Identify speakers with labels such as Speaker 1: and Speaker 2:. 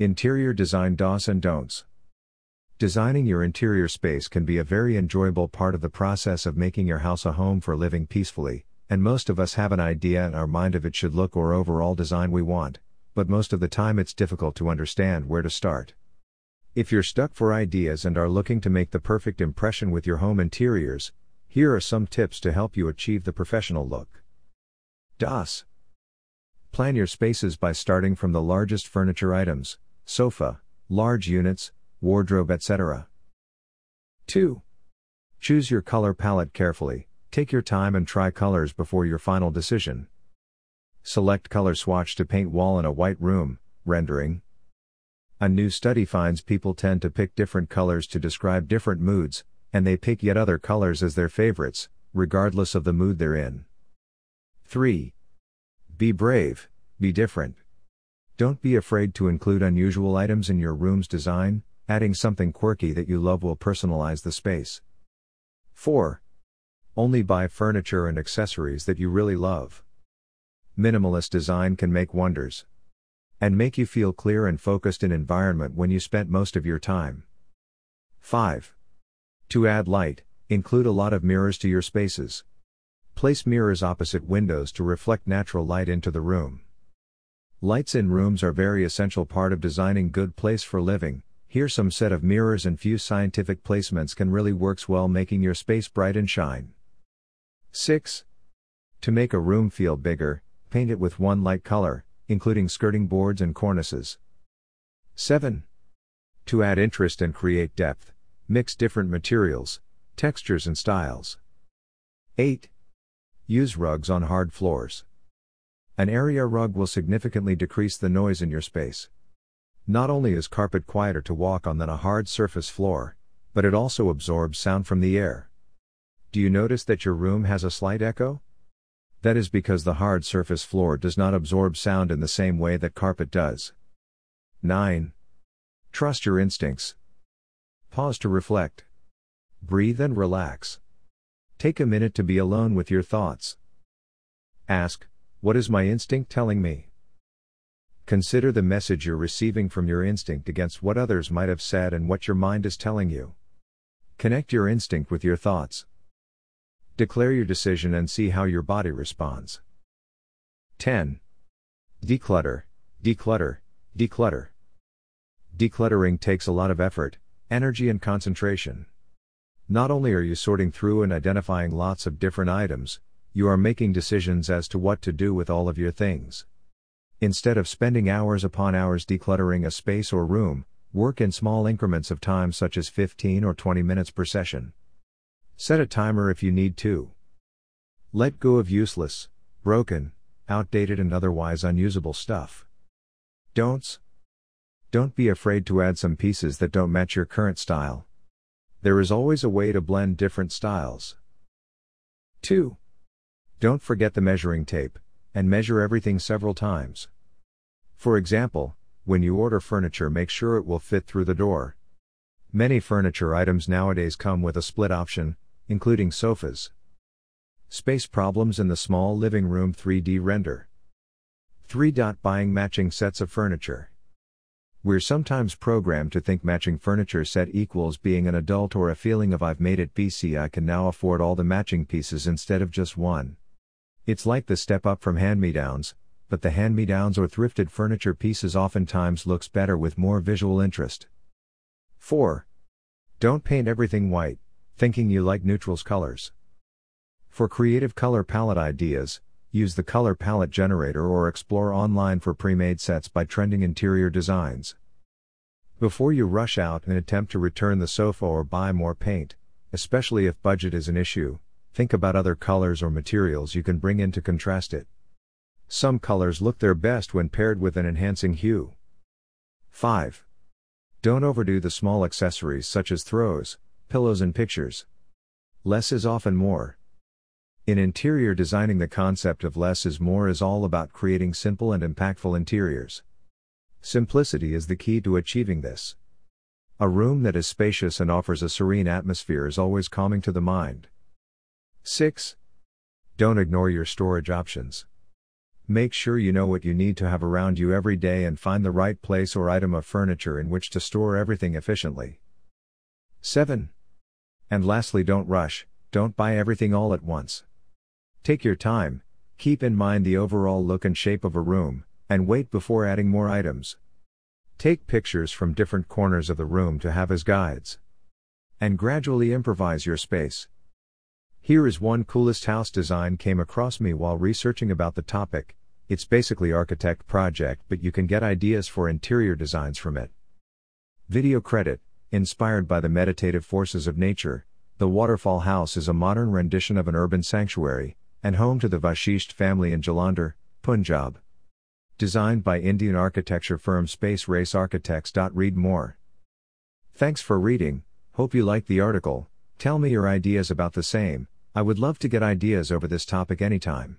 Speaker 1: Interior design do's and don'ts. Designing your interior space can be a very enjoyable part of the process of making your house a home for living peacefully, and most of us have an idea in our mind of it should look or overall design we want, but most of the time it's difficult to understand where to start. If you're stuck for ideas and are looking to make the perfect impression with your home interiors, here are some tips to help you achieve the professional look. DOS. Plan your spaces by starting from the largest furniture items sofa, large units, wardrobe, etc. 2. Choose your color palette carefully, take your time and try colors before your final decision. Select color swatch to paint wall in a white room, rendering. A new study finds people tend to pick different colors to describe different moods, and they pick yet other colors as their favorites, regardless of the mood they're in. 3. Be brave, be different. Don't be afraid to include unusual items in your room's design, adding something quirky that you love will personalize the space. 4. Only buy furniture and accessories that you really love. Minimalist design can make wonders. And make you feel clear and focused in environment when you spent most of your time. 5. To add light, include a lot of mirrors to your spaces. Place mirrors opposite windows to reflect natural light into the room. Lights in rooms are very essential part of designing good place for living. Here some set of mirrors and few scientific placements can really works well making your space bright and shine. 6. To make a room feel bigger, paint it with one light color, including skirting boards and cornices. 7. To add interest and create depth, mix different materials, textures and styles. 8. Use rugs on hard floors. An area rug will significantly decrease the noise in your space. Not only is carpet quieter to walk on than a hard surface floor, but it also absorbs sound from the air. Do you notice that your room has a slight echo? That is because the hard surface floor does not absorb sound in the same way that carpet does. 9. Trust your instincts. Pause to reflect. Breathe and relax. Take a minute to be alone with your thoughts. Ask, what is my instinct telling me? Consider the message you're receiving from your instinct against what others might have said and what your mind is telling you. Connect your instinct with your thoughts. Declare your decision and see how your body responds. 10. Declutter, declutter, declutter. Decluttering takes a lot of effort, energy, and concentration. Not only are you sorting through and identifying lots of different items, you are making decisions as to what to do with all of your things. Instead of spending hours upon hours decluttering a space or room, work in small increments of time such as 15 or 20 minutes per session. Set a timer if you need to. Let go of useless, broken, outdated, and otherwise unusable stuff. Don'ts. Don't be afraid to add some pieces that don't match your current style. There is always a way to blend different styles. 2. Don't forget the measuring tape, and measure everything several times. For example, when you order furniture, make sure it will fit through the door. Many furniture items nowadays come with a split option, including sofas. Space problems in the small living room 3D render. 3. Buying matching sets of furniture. We're sometimes programmed to think matching furniture set equals being an adult or a feeling of I've made it BC I can now afford all the matching pieces instead of just one. It's like the step up from hand-me-downs, but the hand-me-downs or thrifted furniture pieces oftentimes looks better with more visual interest. 4. Don't paint everything white, thinking you like neutrals colors. For creative color palette ideas, use the color palette generator or explore online for pre-made sets by trending interior designs. Before you rush out and attempt to return the sofa or buy more paint, especially if budget is an issue, think about other colors or materials you can bring in to contrast it. Some colors look their best when paired with an enhancing hue. 5. Don't overdo the small accessories such as throws, pillows, and pictures. Less is often more. In interior designing, the concept of less is more is all about creating simple and impactful interiors. Simplicity is the key to achieving this. A room that is spacious and offers a serene atmosphere is always calming to the mind. 6. Don't ignore your storage options. Make sure you know what you need to have around you every day and find the right place or item of furniture in which to store everything efficiently. 7. And lastly, don't rush, don't buy everything all at once. Take your time, keep in mind the overall look and shape of a room, and wait before adding more items. Take pictures from different corners of the room to have as guides. And gradually improvise your space. Here is one coolest house design came across me while researching about the topic. It's basically architect project but you can get ideas for interior designs from it. Video credit Inspired by the meditative forces of nature, the Waterfall House is a modern rendition of an urban sanctuary, and home to the Vashisht family in Jalandhar, Punjab. Designed by Indian architecture firm Space Race Architects. Read more. Thanks for reading, hope you liked the article, tell me your ideas about the same, I would love to get ideas over this topic anytime.